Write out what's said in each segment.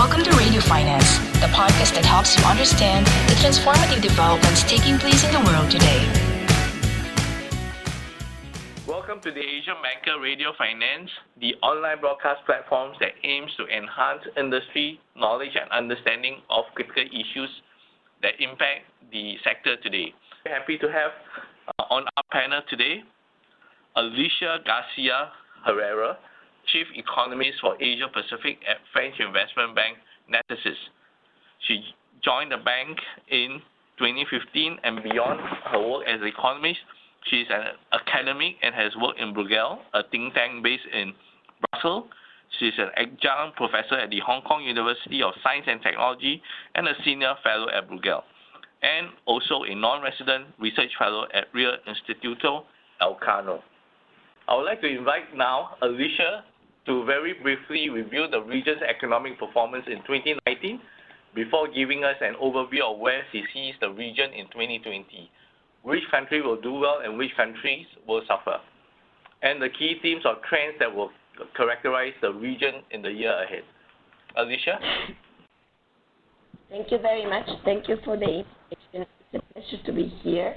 Welcome to Radio Finance, the podcast that helps you understand the transformative developments taking place in the world today. Welcome to the Asian Banker Radio Finance, the online broadcast platform that aims to enhance industry knowledge and understanding of critical issues that impact the sector today. We're happy to have uh, on our panel today Alicia Garcia Herrero, Chief Economist for Asia Pacific at French investment bank Natixis. She joined the bank in 2015 and beyond her work as an economist. She is an academic and has worked in Bruegel, a think tank based in Brussels. She is an adjunct professor at the Hong Kong University of Science and Technology and a senior fellow at Bruegel, and also a non-resident research fellow at Real Instituto Elcano. I would like to invite now Alicia to very briefly review the region's economic performance in 2019 before giving us an overview of where she sees the region in 2020, which country will do well and which countries will suffer, and the key themes or trends that will characterize the region in the year ahead. Alicia? Thank you very much. Thank you for the invitation. It's a pleasure to be here.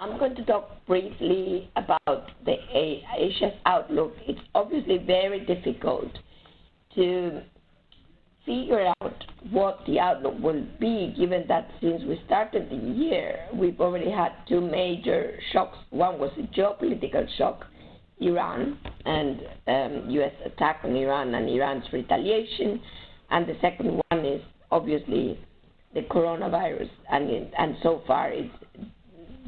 I'm going to talk briefly about the Asia's outlook. It's obviously very difficult to figure out what the outlook will be, given that since we started the year, we've already had two major shocks. One was a geopolitical shock, Iran and um, U.S. attack on Iran and Iran's retaliation, and the second one is obviously the coronavirus, and and so far it's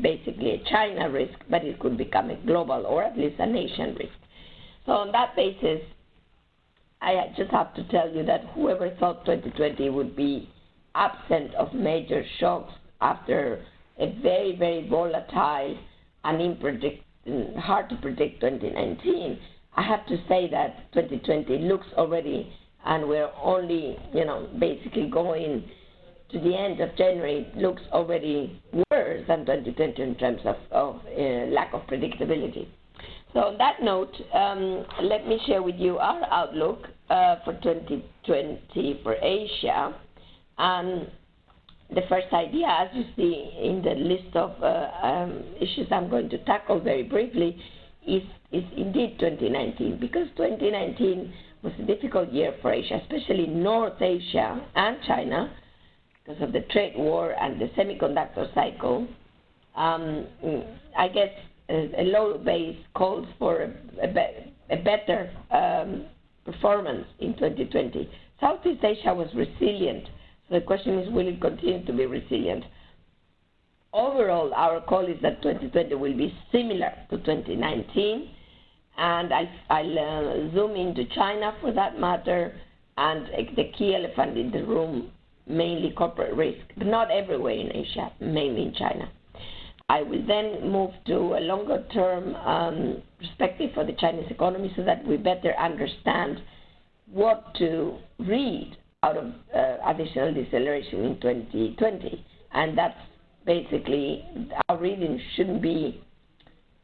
basically a China risk, but it could become a global or at least a nation risk. So on that basis, I just have to tell you that whoever thought 2020 would be absent of major shocks after a very, very volatile and hard to predict 2019, I have to say that 2020 looks already, and we're only, you know, basically going to the end of January looks already worse than 2020 in terms of, of uh, lack of predictability. So on that note, um, let me share with you our outlook uh, for 2020 for Asia. And the first idea, as you see in the list of uh, um, issues I'm going to tackle very briefly, is, is indeed 2019, because 2019 was a difficult year for Asia, especially North Asia and China, because of the trade war and the semiconductor cycle, um, I guess a, low base calls for a, a, be, a better um, performance in 2020. Southeast Asia was resilient. So the question is, will it continue to be resilient? Overall, our call is that 2020 will be similar to 2019. And I'll, I'll uh, zoom into China for that matter. And the key elephant in the room mainly corporate risk, but not everywhere in Asia, mainly in China. I will then move to a longer term um, perspective for the Chinese economy so that we better understand what to read out of uh, additional deceleration in 2020. And that's basically our reading shouldn't be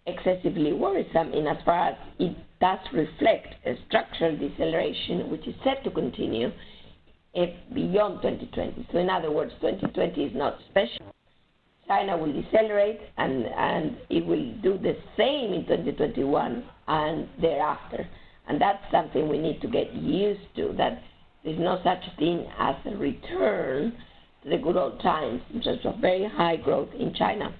excessively worrisome in as far as it does reflect a structural deceleration which is set to continue beyond 2020. So in other words, 2020 is not special. China will decelerate and, and it will do the same in 2021 and thereafter. And that's something we need to get used to, that there's no such thing as a return to the good old times in terms of very high growth in China.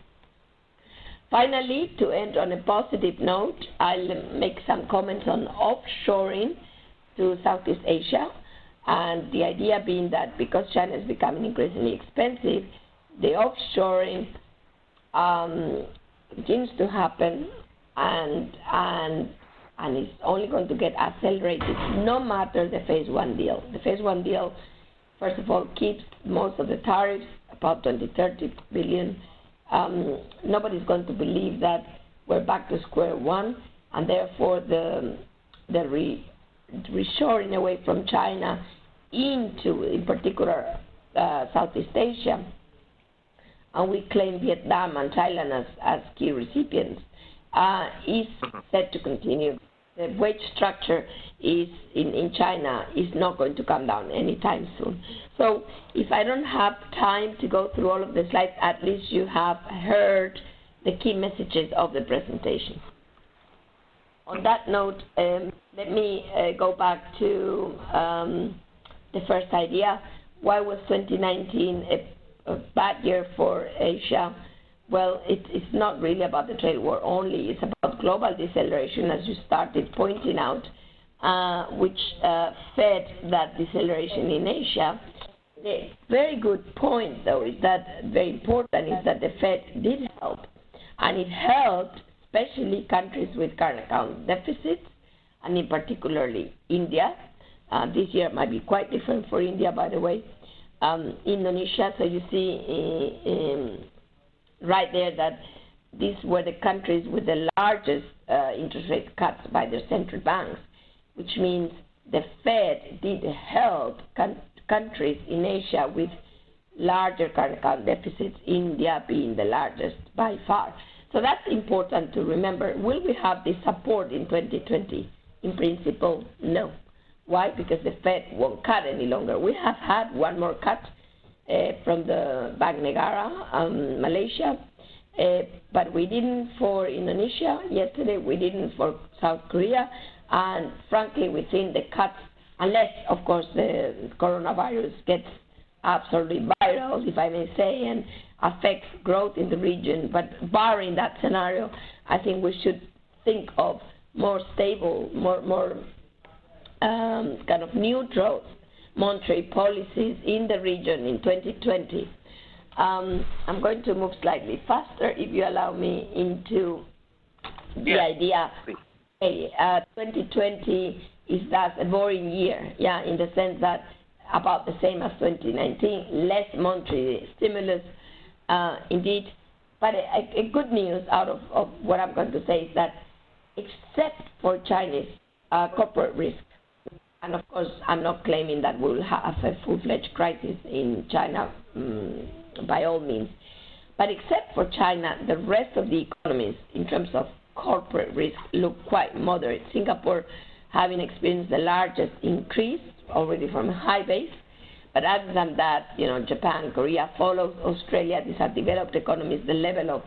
Finally, to end on a positive note, I'll make some comments on offshoring to Southeast Asia and the idea being that because China is becoming increasingly expensive, the offshoring um, begins to happen and, and, and it's only going to get accelerated no matter the phase one deal. The phase one deal, first of all, keeps most of the tariffs, about 20, 30 billion. Um, nobody's going to believe that we're back to square one, and therefore the, the re, reshoring away from China into, in particular, uh, Southeast Asia, and we claim Vietnam and Thailand as, as key recipients, uh, is set to continue the wage structure is in, in China is not going to come down anytime soon. So if I don't have time to go through all of the slides, at least you have heard the key messages of the presentation. On that note, um, let me uh, go back to um, the first idea. Why was 2019 a, a bad year for Asia? Well, it, it's not really about the trade war only. It's about global deceleration, as you started pointing out, uh, which uh, fed that deceleration in Asia. The very good point, though, is that very important is that the Fed did help, and it helped especially countries with current account deficits, and in particularly India. Uh, this year might be quite different for India, by the way. Um, Indonesia, so you see um, right there that these were the countries with the largest uh, interest rate cuts by their central banks, which means the Fed did help countries in Asia with larger current account deficits, India being the largest by far. So that's important to remember. Will we have this support in 2020? In principle, no. Why? Because the Fed won't cut any longer. We have had one more cut uh, from the Bank Negara, um, Malaysia, uh, but we didn't for Indonesia yesterday, we didn't for South Korea, and frankly, we think the cuts, unless, of course, the coronavirus gets absolutely viral, if I may say, and affects growth in the region. But barring that scenario, I think we should think of more stable, more more um, kind of neutral monetary policies in the region in 2020. Um, I'm going to move slightly faster, if you allow me, into the yes, idea. Hey, uh, 2020 is thus a boring year, yeah, in the sense that about the same as 2019, less monetary stimulus, uh, indeed. But a, a, good news out of, of, what I'm going to say is that except for Chinese uh, corporate risk, and of course, I'm not claiming that we'll have a full-fledged crisis in China um, by all means. But except for China, the rest of the economies, in terms of corporate risk, look quite moderate. Singapore having experienced the largest increase already from a high base. But other than that, you know, Japan, Korea follows Australia. These are developed economies. The level of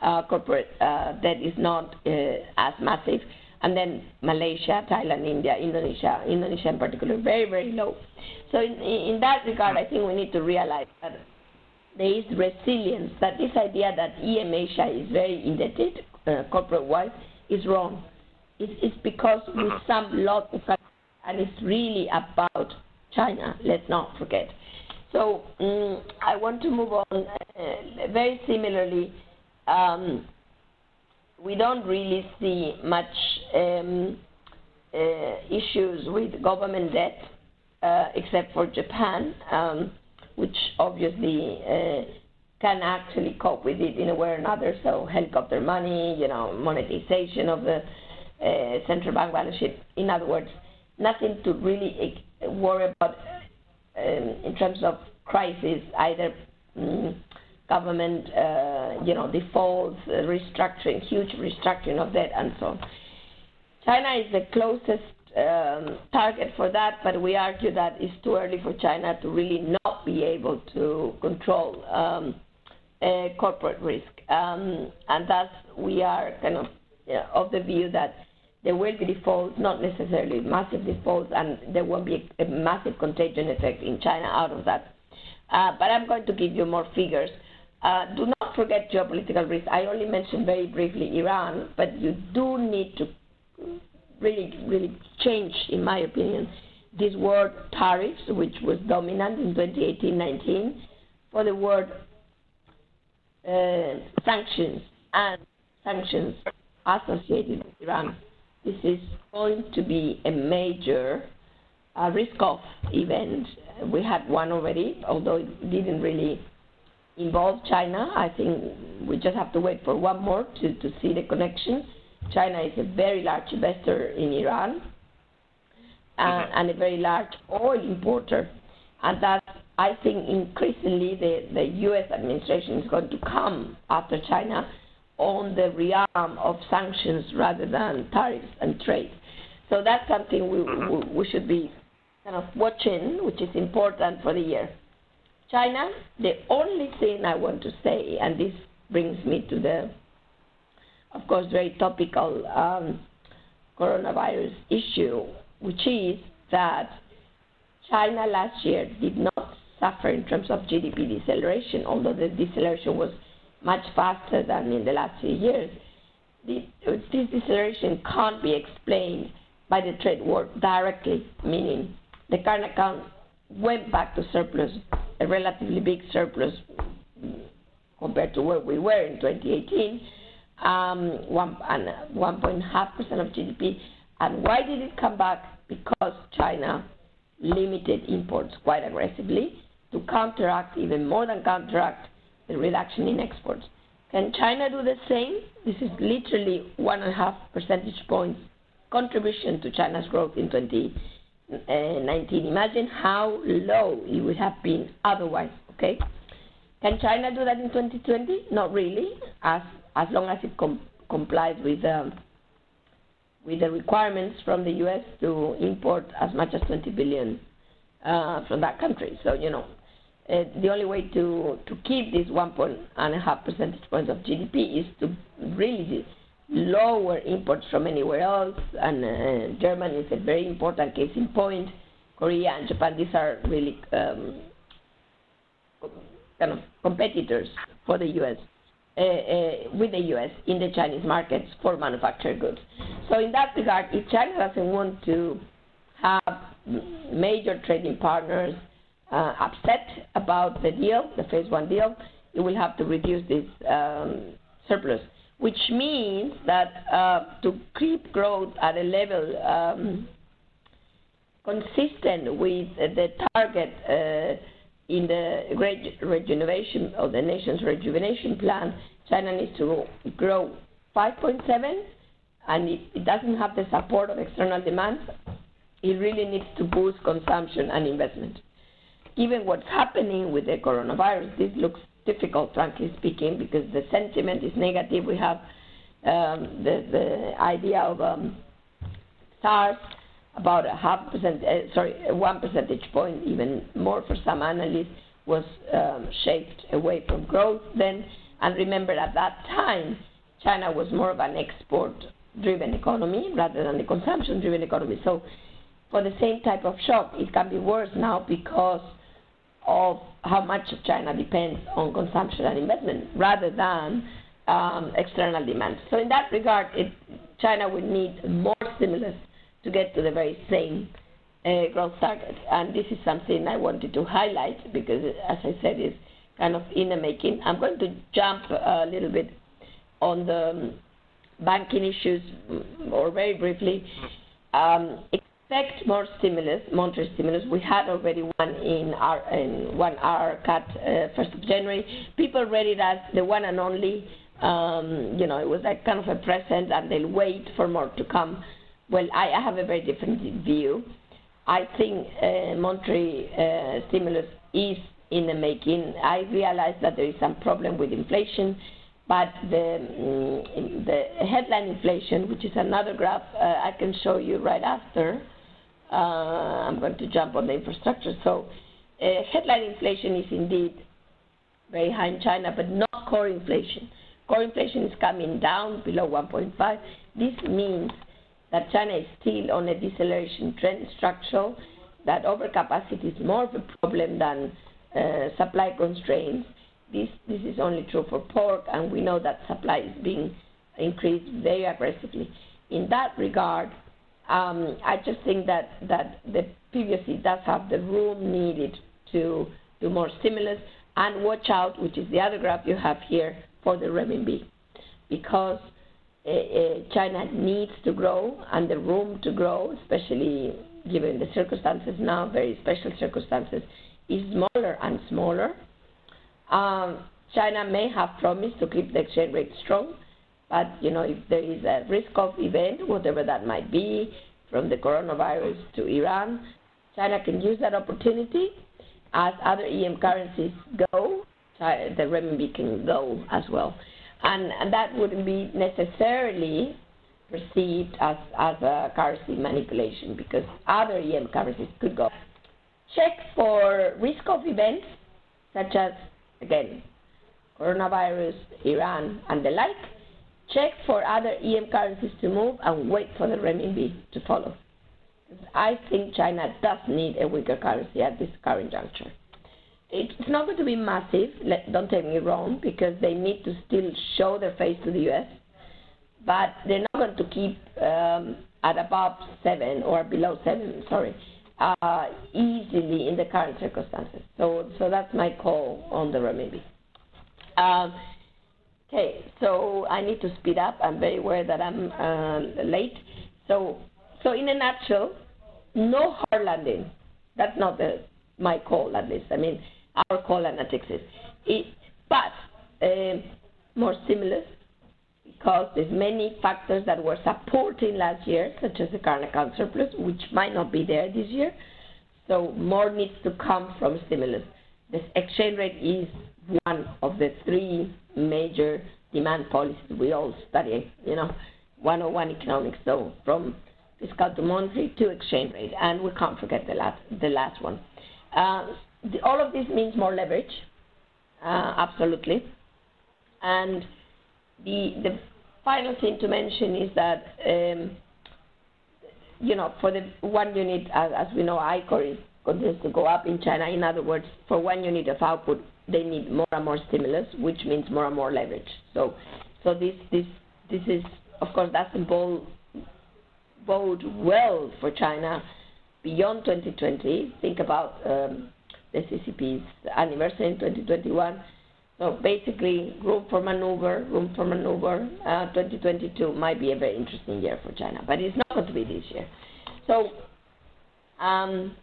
uh, corporate uh, debt is not uh, as massive. And then Malaysia, Thailand, India, Indonesia, Indonesia in particular, very, very low. So in, in that regard, I think we need to realize that there is resilience, that this idea that EM Asia is very indebted, uh, corporate-wise, is wrong. It's, it's because with mm-hmm. some lot of and it's really about China. Let's not forget. So um, I want to move on. Uh, very similarly, um, we don't really see much um, uh, issues with government debt, uh, except for Japan, um, which obviously uh, can actually cope with it in a way or another. So helicopter money, you know, monetization of the uh, central bank balance sheet. In other words, nothing to really worry about um, in terms of crisis, either um, government, uh, you know, defaults, uh, restructuring, huge restructuring of debt, and so on. China is the closest um, target for that, but we argue that it's too early for China to really not be able to control um, corporate risk. Um, and thus, we are kind of of the view that there will be defaults, not necessarily massive defaults, and there won't be a, a massive contagion effect in China out of that. Uh, but I'm going to give you more figures. Uh, do not forget geopolitical risk. I only mentioned very briefly Iran, but you do need to really, really change, in my opinion, this word tariffs, which was dominant in 2018-19, for the word uh, sanctions and sanctions associated with Iran this is going to be a major uh, risk-off event. We had one already, although it didn't really involve China. I think we just have to wait for one more to, to see the connection. China is a very large investor in Iran uh, mm-hmm. and a very large oil importer. And that, I think, increasingly the, the U.S. administration is going to come after China on the realm of sanctions rather than tariffs and trade. So that's something we, we, we should be kind of watching, which is important for the year. China, the only thing I want to say, and this brings me to the, of course, very topical um, coronavirus issue, which is that China last year did not suffer in terms of GDP deceleration, although the deceleration was much faster than in the last few years. This deceleration can't be explained by the trade war directly, meaning the current account went back to surplus, a relatively big surplus compared to where we were in 2018, um, one and 1.5% of GDP. And why did it come back? Because China limited imports quite aggressively to counteract, even more than counteract, the reduction in exports. Can China do the same? This is literally one and a half percentage points contribution to China's growth in 2019. Imagine how low it would have been otherwise, okay? Can China do that in 2020? Not really, as, as long as it com- complies with, um, with the requirements from the U.S. to import as much as 20 billion uh, from that country. So, you know, uh, the only way to, to keep this 1.5 percentage points of GDP is to really lower imports from anywhere else. And uh, Germany is a very important case in point. Korea and Japan, these are really um, kind of competitors for the U.S. Uh, uh, with the U.S. in the Chinese markets for manufactured goods. So in that regard, if China doesn't want to have major trading partners uh, upset about the deal, the phase one deal, it will have to reduce this um, surplus, which means that uh, to keep growth at a level um, consistent with the target uh, in the rejuvenation of the nation's rejuvenation plan, China needs to grow 5.7, and it, it doesn't have the support of external demand. It really needs to boost consumption and investment given what's happening with the coronavirus, this looks difficult, frankly speaking, because the sentiment is negative. We have um, the, the idea of um, SARS about a half percent, uh, sorry, one percentage point, even more for some analysts, was um, shaped away from growth then. And remember, at that time, China was more of an export-driven economy rather than a consumption-driven economy. So, for the same type of shock, it can be worse now because of how much China depends on consumption and investment rather than um, external demand. So in that regard, it, China would need more stimulus to get to the very same uh, growth target. And this is something I wanted to highlight because, as I said, it's kind of in the making. I'm going to jump a little bit on the um, banking issues, or very briefly. Um, expect more stimulus, monetary stimulus. We had already one in our in one hour cut uh, first of January. People read it as the one and only. Um, you know, it was like kind of a present, and they'll wait for more to come. Well, I, I have a very different view. I think uh, monetary uh, stimulus is in the making. I realize that there is some problem with inflation, but the um, the headline inflation, which is another graph uh, I can show you right after, I'm going to jump on the infrastructure. So uh, headline inflation is indeed very high in China, but not core inflation. Core inflation is coming down below 1.5. This means that China is still on a deceleration trend structural, that overcapacity is more of a problem than uh, supply constraints. This, this is only true for pork, and we know that supply is being increased very aggressively. In that regard, um, I just think that, that the PBOC does have the room needed to do more stimulus and watch out, which is the other graph you have here, for the renminbi. Because uh, China needs to grow and the room to grow, especially given the circumstances now, very special circumstances, is smaller and smaller. Um, China may have promised to keep the exchange rate strong, but you know, if there is a risk of event, whatever that might be, from the coronavirus to Iran, China can use that opportunity. As other EM currencies go, the renminbi can go as well. And, and that wouldn't be necessarily perceived as, as a currency manipulation because other EM currencies could go. Check for risk of events such as, again, coronavirus, Iran, and the like. Check for other EM currencies to move and wait for the renminbi to follow. I think China does need a weaker currency at this current juncture. It's not going to be massive, don't take me wrong, because they need to still show their face to the U.S., but they're not going to keep um, at above 7 or below 7, sorry, uh, easily in the current circumstances. So, so that's my call on the renminbi. Um, okay, so I need to speed up. I'm very aware that I'm uh, late. So, so in a nutshell, no hard landing. That's not the, my call, at least. I mean, our call at Natixis. It, but uh, more stimulus because there's many factors that were supporting last year, such as the current account surplus, which might not be there this year. So more needs to come from stimulus. The exchange rate is one of the three major demand policies we all study, you know, 101 economics. So from fiscal to monetary to exchange rate, and we can't forget the last, the last one. Uh, the, all of this means more leverage, uh, absolutely. And the, the final thing to mention is that, um, you know, for the one unit, as, as we know, ICOR is continues to go up in China. In other words, for one unit of output, they need more and more stimulus, which means more and more leverage. So, so this this this is, of course, that's bold bode well for China beyond 2020. Think about um, the CCP's anniversary in 2021. So basically, room for maneuver, room for maneuver. Uh, 2022 might be a very interesting year for China, but it's not going to be this year. So um,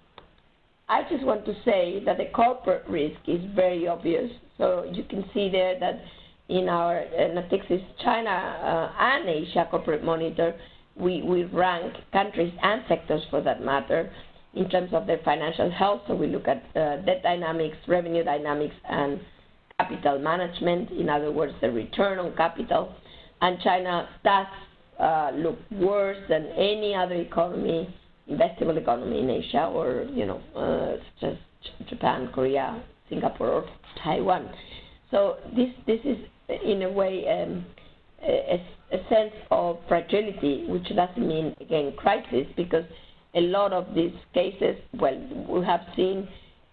I just want to say that the corporate risk is very obvious. So you can see there that in our Natixis China uh, and Asia Corporate Monitor, we, we rank countries and sectors for that matter in terms of their financial health. So we look at uh, debt dynamics, revenue dynamics, and capital management, in other words, the return on capital. And China does uh, look worse than any other economy, investable economy in Asia, or you know, uh, such as Japan, Korea, Singapore, or Taiwan. So this this is in a way um, a, a sense of fragility, which doesn't mean again crisis, because a lot of these cases, well, we have seen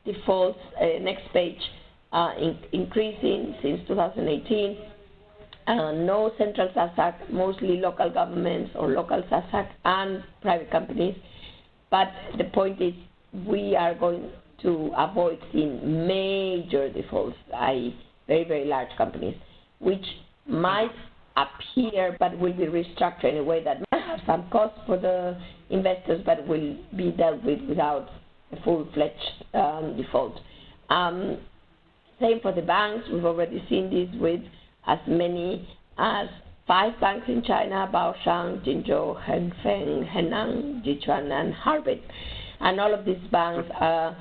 defaults. Uh, next page uh, in, increasing since 2018. Uh, no central SASAC, mostly local governments or local SASAC and private companies. But the point is, we are going to avoid seeing major defaults, i.e., very, very large companies, which might appear but will be restructured in a way that might have some cost for the investors but will be dealt with without a full-fledged um, default. Um, same for the banks. We've already seen this with as many as five banks in China, Baoshang, Jinzhou, Hengfeng, Henan, Yichuan, and Harbin. And all of these banks uh,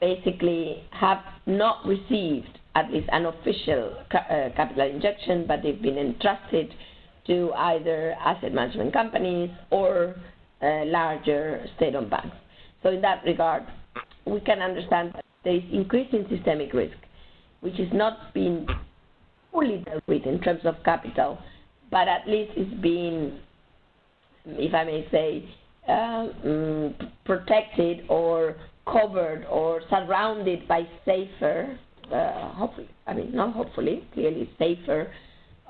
basically have not received at least an official uh, capital injection, but they've been entrusted to either asset management companies or uh, larger state-owned banks. So in that regard, we can understand that there is increasing systemic risk which is not being fully dealt with in terms of capital, but at least it's being, if I may say, um, protected or covered or surrounded by safer, uh, hopefully, I mean, not hopefully, clearly safer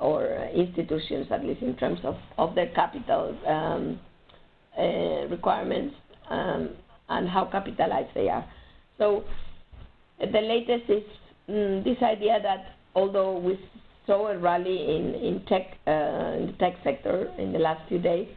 or institutions, at least in terms of, of their capital um, uh, requirements um, and how capitalized they are. So the latest is mm, this idea that although we saw a rally in, in tech uh, in the tech sector in the last few days,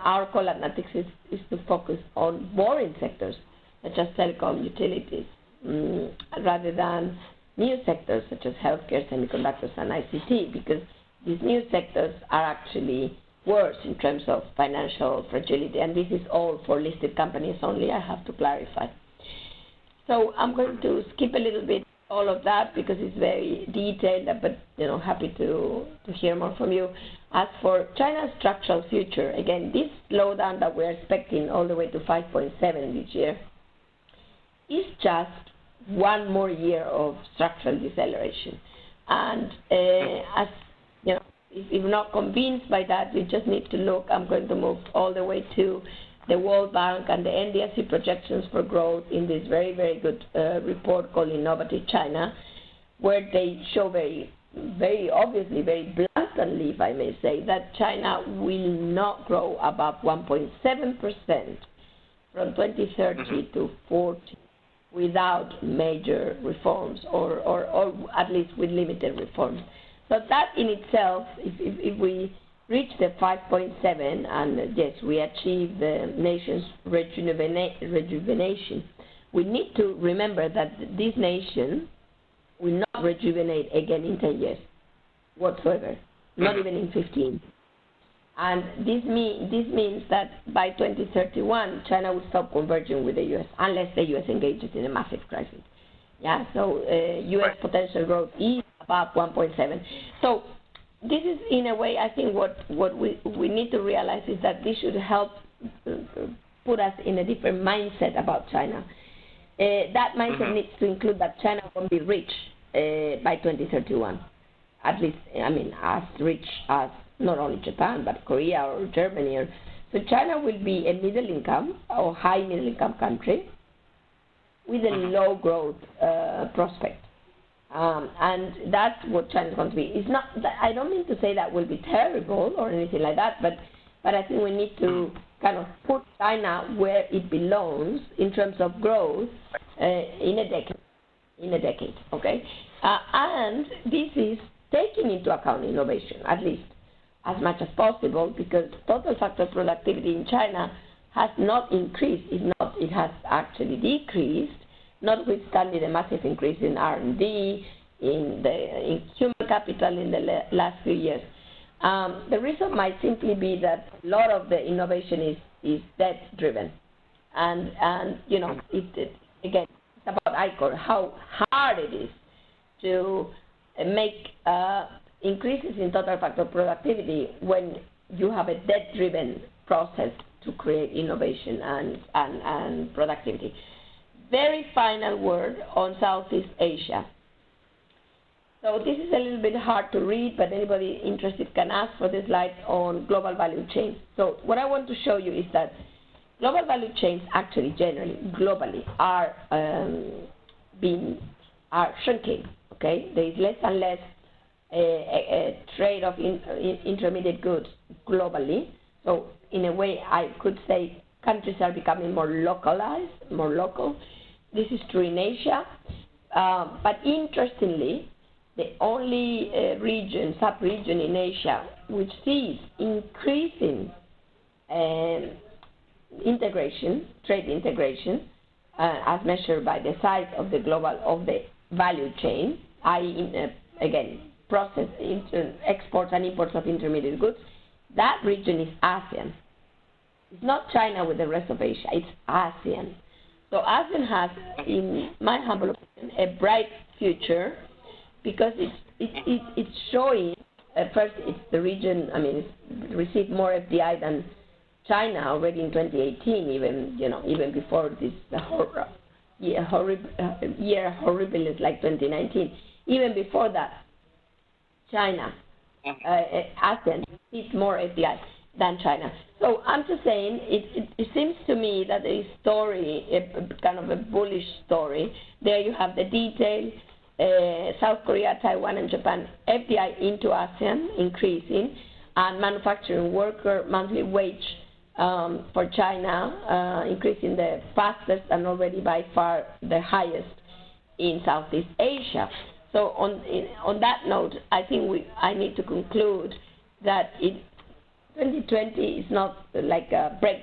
our call at Natixis is, is to focus on boring sectors such as telecom, utilities, um, rather than new sectors such as healthcare, semiconductors, and ICT, because these new sectors are actually worse in terms of financial fragility, and this is all for listed companies only, I have to clarify. So I'm going to skip a little bit all of that because it's very detailed, but you know, happy to, to hear more from you. As for China's structural future, again, this slowdown that we're expecting all the way to 5.7 this year is just one more year of structural deceleration. And uh, as you know, if you're not convinced by that, you just need to look. I'm going to move all the way to the World Bank and the NDRC projections for growth in this very, very good uh, report called Innovative China, where they show very, very obviously, very bluntly, if I may say, that China will not grow above 1.7% from 2030 mm-hmm. to 40 without major reforms or, or, or at least with limited reforms. So that in itself, if, if, if we reach the 5.7, and yes, we achieve the nation's rejuvenation, we need to remember that this nation will not rejuvenate again in 10 years whatsoever, not even in 15. And this, mean, this means that by 2031, China will stop converging with the U.S. unless the U.S. engages in a massive crisis. Yeah, so uh, U.S. potential growth is above 1.7. So this is, in a way, I think what, what we, we need to realize is that this should help uh, put us in a different mindset about China. Uh, that mindset mm-hmm. needs to include that China won't be rich uh, by 2031. At least, I mean, as rich as not only Japan, but Korea or Germany. Or, so China will be a middle income or high middle income country with a mm-hmm. low growth uh, prospect. Um, and that's what China is going to be. It's not. I don't mean to say that will be terrible or anything like that, but but I think we need to kind of put China where it belongs in terms of growth uh, in a decade. In a decade, okay. Uh, and this is taking into account innovation, at least as much as possible, because total factor productivity in China has not increased. If not, it has actually decreased notwithstanding the massive increase in R&D, in in human capital in the last few years. Um, the reason might simply be that a lot of the innovation is, is debt driven. And, and you know, it, it, again, it's about ICOR, how hard it is to make uh, increases in total factor productivity when you have a debt driven process to create innovation and, and, and productivity very final word on Southeast Asia. So this is a little bit hard to read, but anybody interested can ask for the slide on global value chains. So what I want to show you is that global value chains actually generally, globally, are um, being, are shrinking, okay? There is less and less a, a, a trade of in, uh, in intermediate goods globally. So in a way, I could say countries are becoming more localized, more local, this is true in Asia. Uh, but interestingly, the only uh, region, sub-region in Asia, which sees increasing um, integration, trade integration, uh, as measured by the size of the global of the value chain, i.e., uh, again, process inter- exports and imports of intermediate goods, that region is ASEAN. It's not China with the rest of Asia, it's ASEAN. So ASEAN has, in my humble opinion, a bright future because it's it, it, it's showing. At first, it's the region. I mean, it's received more FDI than China already in 2018. Even you know, even before this horror, year, horrible uh, year horrible like 2019. Even before that, China, mm-hmm. uh, ASEAN received more FDI than China. So I'm just saying, it, it, it seems to me that a story, a, kind of a bullish story. There you have the detail. Uh, South Korea, Taiwan, and Japan FDI into ASEAN increasing, and manufacturing worker monthly wage um, for China uh, increasing the fastest and already by far the highest in Southeast Asia. So on in, on that note, I think we I need to conclude that it 2020 is not like a break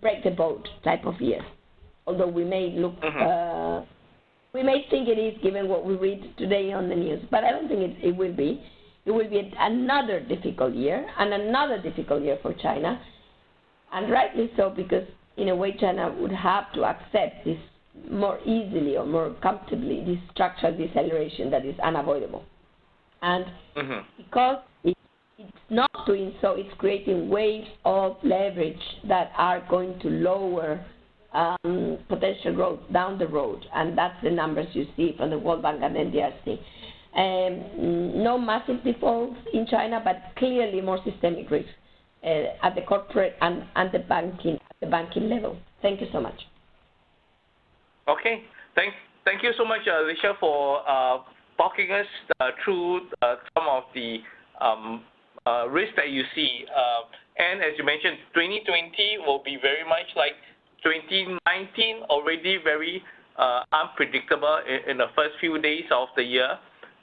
break the boat type of year, although we may look mm-hmm. uh, we may think it is given what we read today on the news, but I don't think it, it will be. It will be another difficult year and another difficult year for China, and rightly so because in a way China would have to accept this more easily or more comfortably this structural deceleration that is unavoidable. And mm-hmm. because it, it's not doing so, it's creating waves of leverage that are going to lower um, potential growth down the road, and that's the numbers you see from the World Bank and NDRC. Um, no massive defaults in China, but clearly more systemic risk uh, at the corporate and, and the banking at the banking level. Thank you so much. Okay, thank thank you so much, uh, Alicia, for uh, talking us uh, through uh, some of the um, uh, risks that you see. and as you mentioned, 2020 will be very much like 2019 already very uh, unpredictable in, the first few days of the year.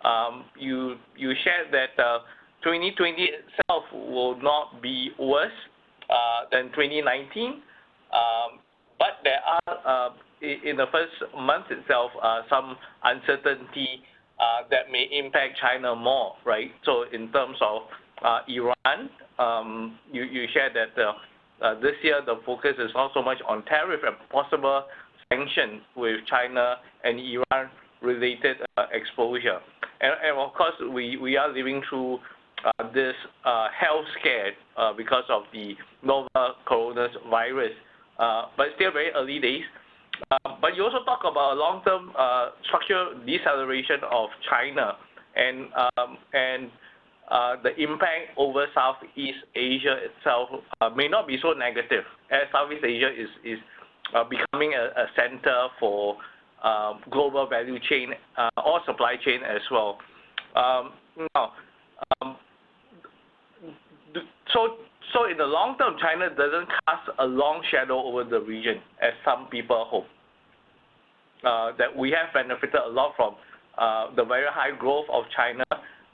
Um, you you shared that uh, 2020 itself will not be worse uh, than 2019, um, but there are uh, in the first month itself uh, some uncertainty uh, that may impact China more, right? So in terms of Iran, um, you shared that uh, this year, the focus is not so much on tariff and possible sanctions with China and Iran-related uh, exposure. Of course, we, are living through uh, this uh, health scare uh, because of the novel coronavirus, uh, but still very early days. but you also talk about a long-term structural deceleration of China uh, the impact over Southeast Asia itself uh, may not be so negative, as Southeast Asia is, uh, becoming a, center for um, global value chain or supply chain as well. Um, now, um, so, so in the long term, China doesn't cast a long shadow over the region, as some people hope. That we have benefited a lot from the very high growth of China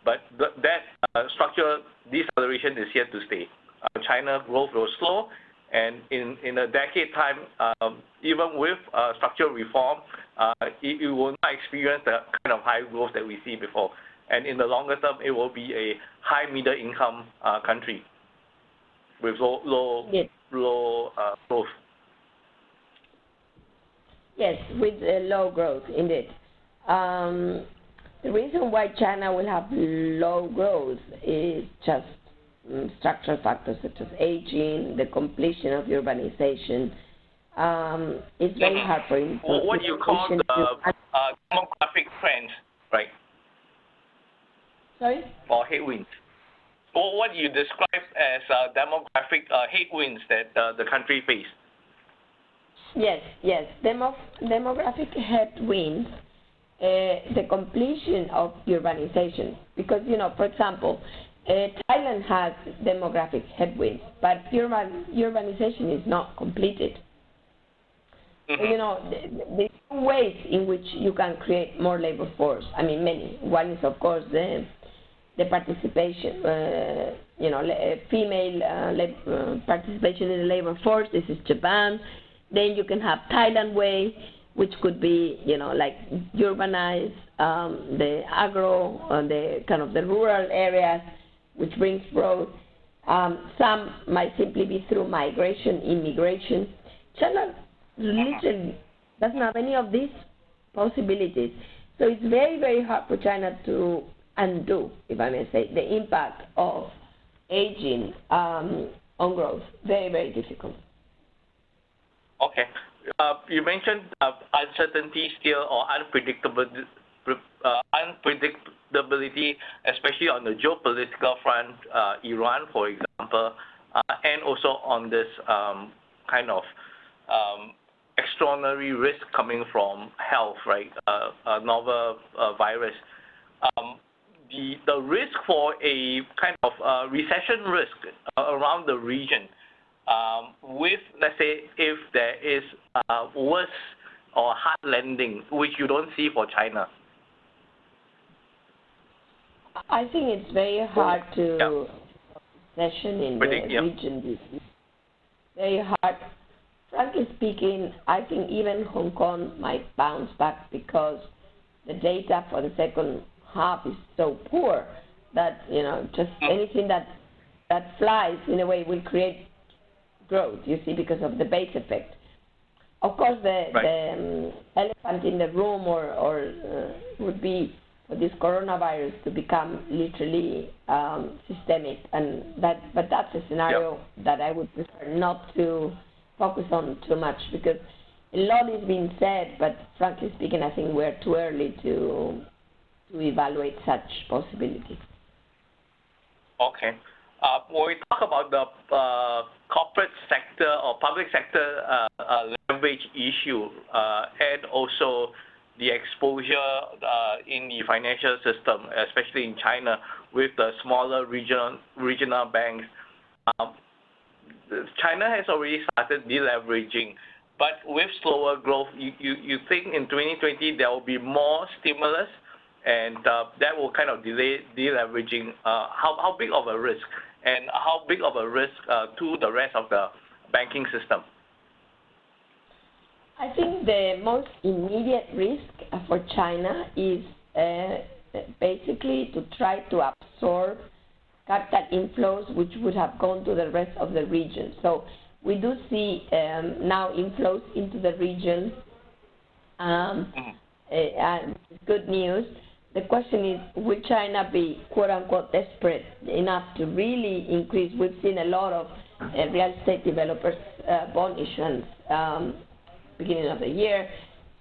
that uh, structural deceleration is here to stay. Uh, China growth will slow, and in, in a decade time, um, even with uh, structural reform, uh, it, will not experience the kind of high growth that we see before. And in the longer term, it will be a high middle income uh, country with low low yes. low uh, growth. Yes, with low growth, indeed. The reason why China will have low growth is just um, structural factors such as aging, the completion of urbanization. Um, it's very hard for him to. What do you call the uh, demographic trends, right? Sorry? Or headwinds. Or what you describe as uh, demographic uh, headwinds that uh, the country faces. Yes, yes. Demo- demographic headwinds the completion of urbanization. Because, you know, for example, uh, Thailand has demographic headwinds, but urban, urbanization is not completed. Mm-hmm. You know, there are ways in which you can create more labor force. I mean, many. One is, of course, the the participation, uh, you know, female uh, lab, uh, participation in the labor force. This is Japan. Then you can have Thailand way, which could be, you know, like urbanize um, the agro, or uh, the kind of the rural areas, which brings growth. Um, some might simply be through migration, immigration. China literally doesn't have any of these possibilities. So it's very, very hard for China to undo, if I may say, the impact of aging um, on growth. Very, very difficult. Okay. Uh, you mentioned uh, uncertainty still or unpredictability, uh, unpredictability, especially on the geopolitical front, Iran, for example, and also on this um, kind of um, extraordinary risk coming from health, right? A novel virus. Um, the risk for a kind of recession risk around the region um, with, let's say, if there is uh, worse or hard landing, which you don't see for China? I think it's very hard to yeah. session in Predict, the yeah. region. Very hard. Frankly speaking, I think even Hong Kong might bounce back because the data for the second half is so poor that you know just mm. anything that that flies in a way will create growth, you see, because of the base effect. Of course, the, right. the, um, elephant in the room or, or uh, would be for this coronavirus to become literally um, systemic, and that. But that's a scenario yep. that I would prefer not to focus on too much because a lot is being said, but frankly speaking, I think we're too early to to evaluate such possibilities. Okay. Uh, when we talk about the uh, corporate sector or public sector uh, uh leverage issue uh, and also the exposure in the financial system, especially in China, with the smaller regional banks, um, China has already started deleveraging. But with slower growth, you, think in 2020 there will be more stimulus and that will kind of delay deleveraging. How big of a risk and how big of a risk uh, to the rest of the banking system? I think the most immediate risk for China is uh, basically to try to absorb capital inflows which would have gone to the rest of the region. So we do see um, now inflows into the region, um, mm-hmm. uh, good news. The question is, will China be quote unquote desperate enough to really increase? We've seen a lot of uh, real estate developers uh, bond issuance um, beginning of the year.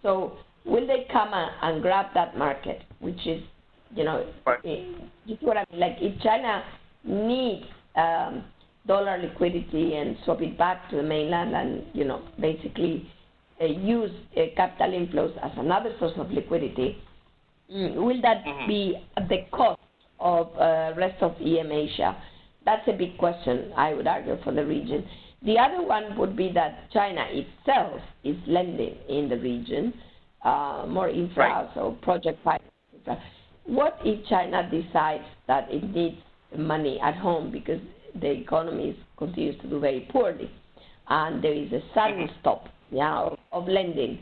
So will they come and grab that market, which is, you know, right. you see what I mean? Like if China needs um, dollar liquidity and swap it back to the mainland and, you know, basically uh, use uh, capital inflows as another source of liquidity, will that mm-hmm. be at the cost of uh, rest of EM Asia? That's a big question, I would argue, for the region. The other one would be that China itself is lending in the region, uh, more infra, right. so project finance. What if China decides that it needs money at home because the economy continues to do very poorly, and there is a sudden mm-hmm. stop yeah, of, of lending.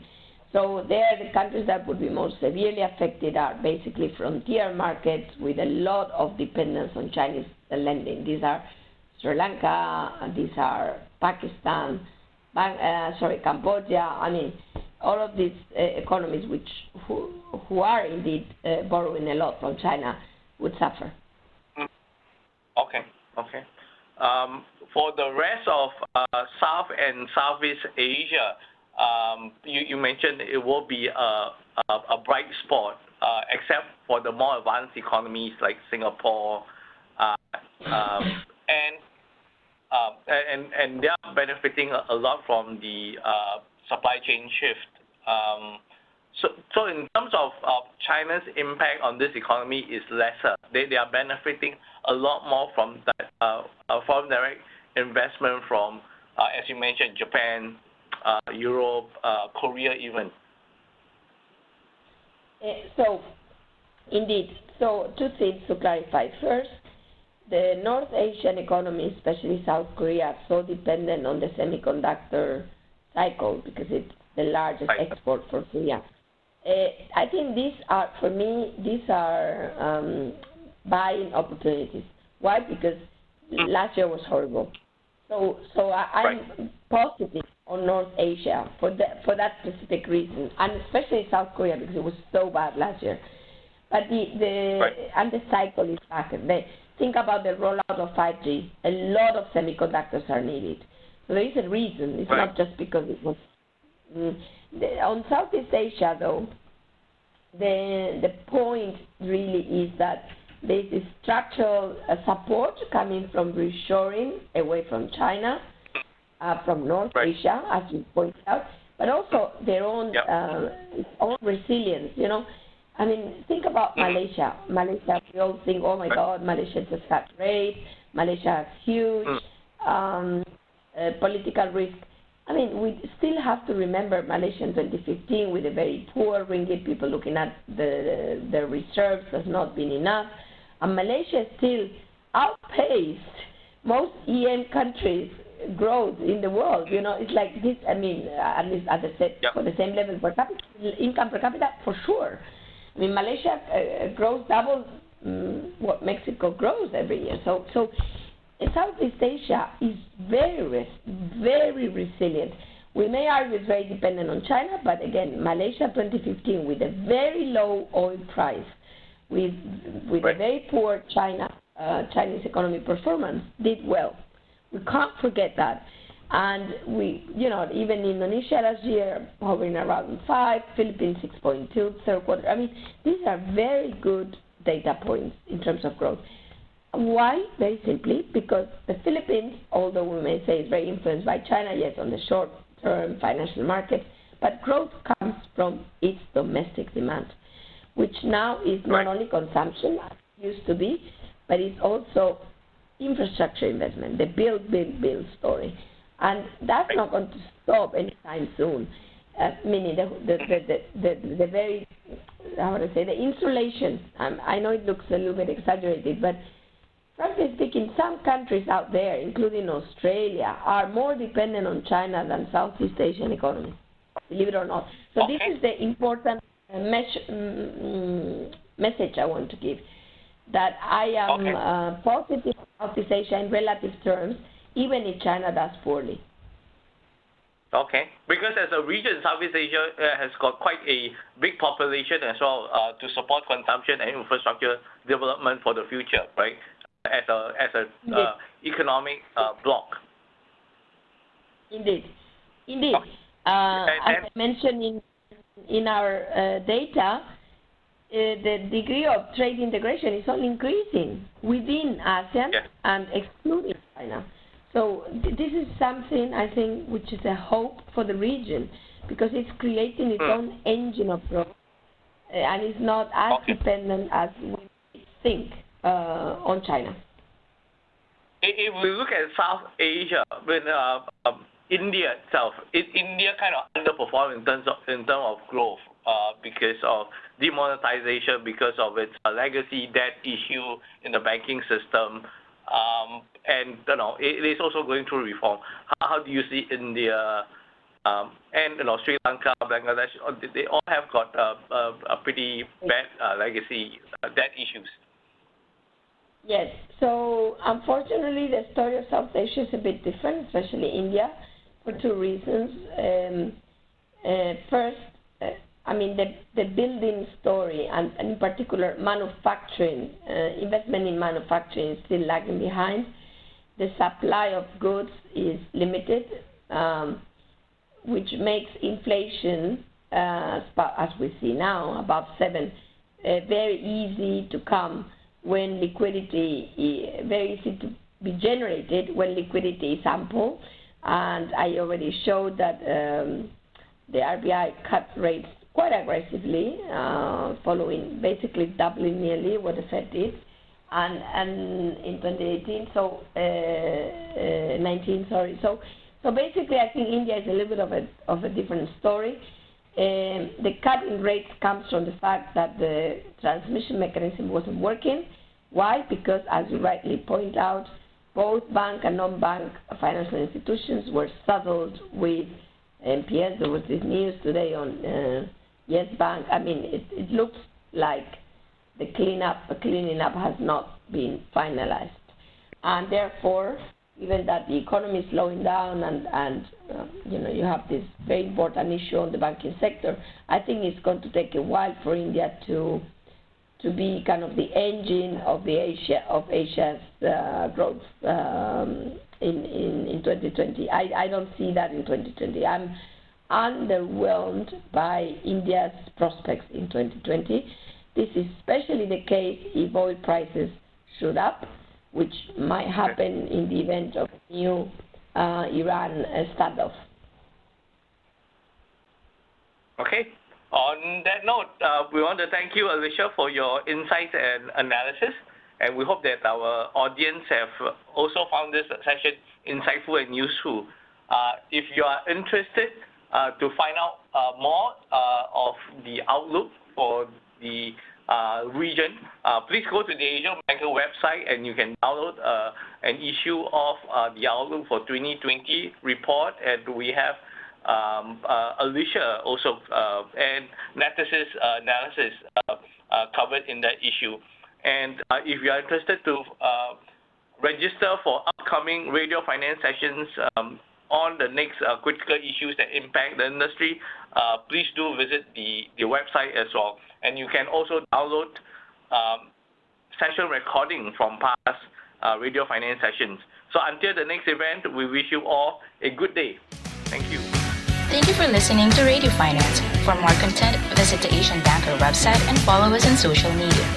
So there, the countries that would be most severely affected are basically frontier markets with a lot of dependence on Chinese lending. These are Sri Lanka, these are Pakistan, uh, sorry, Cambodia. I mean, all of these uh, economies which who, who are indeed uh, borrowing a lot from China would suffer. Okay, okay. Um, for the rest of uh, South and Southeast Asia, you, you, mentioned it will be a, bright spot, uh, except for the more advanced economies like Singapore, uh, um, and, um, and they are benefiting a, lot from the uh, supply chain shift. Um, so, so in terms of, China's impact on this economy is lesser. They, are benefiting a lot more from that foreign direct investment from, as you mentioned, Japan, Europe, uh, Korea even. Eh, so, indeed. So, two things to clarify. First, the North Asian economy, especially South Korea, are so dependent on the semiconductor cycle because it's the largest export for Korea. Uh, I think these are, for me, these are um, buying opportunities. Why? Because last year was horrible. So, so I, am right. positive on North Asia for that for that specific reason, and especially South Korea because it was so bad last year. But the the right. and the cycle is back. They think about the rollout of 5G. A lot of semiconductors are needed. So there is a reason. It's right. not just because it was. Mm, the, on Southeast Asia, though, the the point really is that there is structural uh, support coming from reshoring away from China, uh, from North right. Asia, as you point out, but also their own yep. uh, own resilience. You know, I mean, think about mm-hmm. Malaysia. Malaysia, we all think, oh my right. God, Malaysia just got great. Malaysia has huge mm. um, uh, political risk. I mean, we still have to remember Malaysia in 2015 with a very poor ringgit, people looking at the the reserves has not been enough and Malaysia still outpaced most EM countries' growth in the world. You know, it's like this. I mean, at least at the set, yep. for the same level per capita, income per capita for sure. I mean, Malaysia uh, grows double um, what Mexico grows every year. So, so Southeast Asia is very, very resilient. We may argue it's very dependent on China, but again, Malaysia 2015 with a very low oil price, with with right. a very poor China uh, Chinese economy performance, did well. We can't forget that. And we, you know, even Indonesia last year hovering around five, Philippines 6.2, third quarter. I mean, these are very good data points in terms of growth. Why? Very simply, because the Philippines, although we may say it's very influenced by China, yes, on the short term financial market, but growth comes from its domestic demand, which now is not only consumption, as it used to be, but it's also infrastructure investment, the build, build, build story. And that's not going to stop anytime soon. Uh, meaning the the, the, the, the, very, how would I say, the insulation. Um, I know it looks a little bit exaggerated, but frankly speaking, some countries out there, including Australia, are more dependent on China than Southeast Asian economies, believe it or not. So okay. this is the important uh, mes- mm, message I want to give, that I am okay. uh, positive Southeast Asia in relative terms, even if China does poorly. Okay, because as a region, Southeast Asia uh, has got quite a big population as well uh, to support consumption and infrastructure development for the future, right? as a as a uh, economic uh, bloc. Indeed, indeed. Okay. Uh, as I mentioned in in our uh, data, the degree of trade integration is only increasing within ASEAN yes. and excluding China. So th this is something I think which is a hope for the region because it's creating its mm. own engine of growth uh, and it's not as okay. dependent as we think uh, on China. If we look at South Asia, when uh, um, India itself, it, India kind of underperformed in terms of in terms of growth uh, because of demonetization, because of its uh, legacy debt issue in the banking system, um, and you know it, is also going through reform. How, do you see India? Um, and you know Sri Lanka, Bangladesh, they all have got uh, uh, a pretty bad uh, legacy uh, debt issues. Yes. So unfortunately, the story of South Asia is a bit different, especially India, for two reasons. Um, uh, first, uh, I mean, the, the building story, and, and in particular manufacturing, uh, investment in manufacturing is still lagging behind. The supply of goods is limited, um, which makes inflation, uh, as we see now, above seven, uh, very easy to come when liquidity very easy to be generated when liquidity is ample. And I already showed that um, the RBI cut rates quite aggressively, uh, following basically doubling nearly what the Fed did. And, and in 2018, so uh, uh, 19, sorry. So, so basically, I think India is a little bit of a of a different story. Um, the cut in rates comes from the fact that the transmission mechanism wasn't working. Why? Because, as you rightly point out, both bank and non-bank financial institutions were saddled with NPLs. There was this news today on uh, Yes Bank. I mean, it, it looks like the cleanup, the cleaning up has not been finalized, and therefore even that the economy is slowing down and, and uh, you know, you have this very important issue on the banking sector, I think it's going to take a while for India to to be kind of the engine of the Asia of Asia's uh, growth um, in, in in 2020. I, I don't see that in 2020. I'm underwhelmed by India's prospects in 2020. This is especially the case if oil prices shoot up which might happen in the event of new uh, Iran uh, standoff. Okay. On that note, uh, we want to thank you, Alicia, for your insights and analysis, and we hope that our audience have also found this session insightful and useful. Uh, if you are interested to find out uh, more of the outlook for the uh, region, uh, please go to the Asian Banker website and you can download uh, an issue of the Outlook for 2020 report. And we have um, Alicia also and Natixis's analysis covered in that issue. And if you are interested to register for upcoming radio finance sessions um, on the next uh, critical issues that impact the industry, uh, please do visit the, the website as well. And you can also download um, session recording from past uh, radio finance sessions. So until the next event, we wish you all a good day. Thank you. Thank you for listening to Radio Finance. For more content, visit the Asian Banker website and follow us on social media.